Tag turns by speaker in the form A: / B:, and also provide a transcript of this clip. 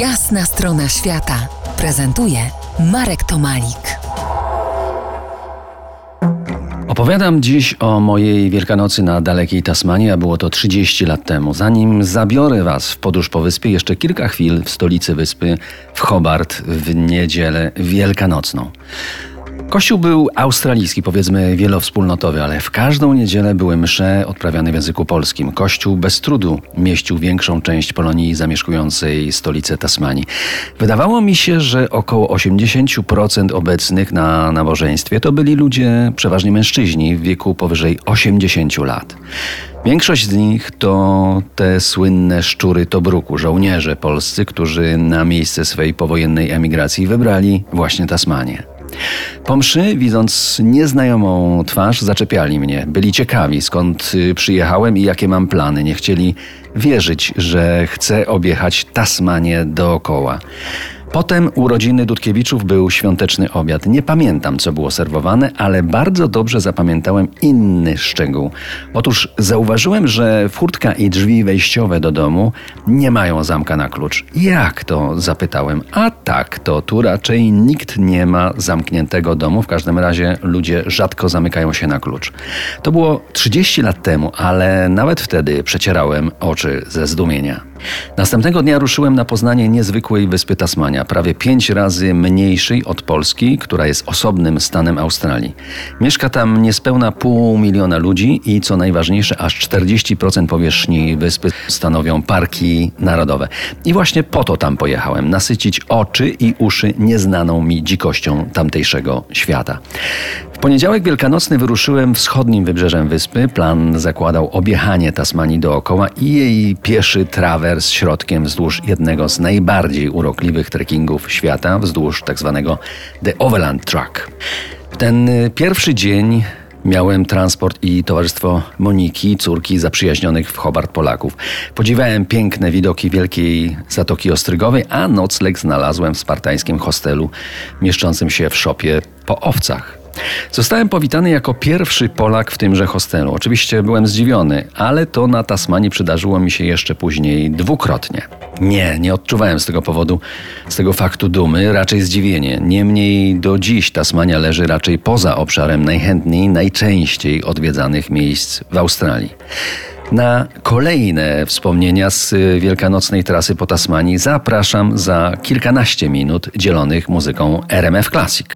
A: Jasna strona świata prezentuje Marek Tomalik.
B: Opowiadam dziś o mojej Wielkanocy na dalekiej Tasmanii, a było to 30 lat temu. Zanim zabiorę Was w podróż po wyspie, jeszcze kilka chwil w stolicy wyspy, w Hobart, w niedzielę wielkanocną. Kościół był australijski, powiedzmy wielowspólnotowy, ale w każdą niedzielę były msze odprawiane w języku polskim. Kościół bez trudu mieścił większą część Polonii zamieszkującej stolicę Tasmanii. Wydawało mi się, że około 80% obecnych na nabożeństwie to byli ludzie, przeważnie mężczyźni w wieku powyżej 80 lat. Większość z nich to te słynne szczury Tobruku, żołnierze polscy, którzy na miejsce swej powojennej emigracji wybrali właśnie Tasmanię. Po mszy, widząc nieznajomą twarz, zaczepiali mnie. Byli ciekawi, skąd y, przyjechałem i jakie mam plany. Nie chcieli wierzyć, że chcę objechać Tasmanię dookoła. Potem urodziny Dudkiewiczów był świąteczny obiad. Nie pamiętam, co było serwowane, ale bardzo dobrze zapamiętałem inny szczegół. Otóż zauważyłem, że furtka i drzwi wejściowe do domu nie mają zamka na klucz. Jak to? zapytałem. A tak, to tu raczej nikt nie ma zamkniętego domu. W każdym razie ludzie rzadko zamykają się na klucz. To było 30 lat temu, ale nawet wtedy przecierałem oczy ze zdumienia. Następnego dnia ruszyłem na poznanie niezwykłej wyspy Tasmania, prawie pięć razy mniejszej od Polski, która jest osobnym stanem Australii. Mieszka tam niespełna pół miliona ludzi i co najważniejsze, aż 40% powierzchni wyspy stanowią parki narodowe. I właśnie po to tam pojechałem, nasycić oczy i uszy nieznaną mi dzikością tamtejszego świata. W poniedziałek wielkanocny wyruszyłem wschodnim wybrzeżem wyspy. Plan zakładał objechanie Tasmanii dookoła i jej pieszy trawers środkiem wzdłuż jednego z najbardziej urokliwych trekkingów świata, wzdłuż tzw. Tak The Overland Track. W ten pierwszy dzień Miałem transport i towarzystwo Moniki, córki zaprzyjaźnionych w Hobart Polaków. Podziwiałem piękne widoki wielkiej Zatoki Ostrygowej, a nocleg znalazłem w spartańskim hostelu mieszczącym się w szopie po owcach. Zostałem powitany jako pierwszy Polak w tymże hostelu. Oczywiście byłem zdziwiony, ale to na Tasmanii przydarzyło mi się jeszcze później dwukrotnie. Nie, nie odczuwałem z tego powodu, z tego faktu dumy, raczej zdziwienie. Niemniej do dziś Tasmania leży raczej poza obszarem najchętniej, najczęściej odwiedzanych miejsc w Australii. Na kolejne wspomnienia z wielkanocnej trasy po Tasmanii zapraszam za kilkanaście minut dzielonych muzyką RMF Classic.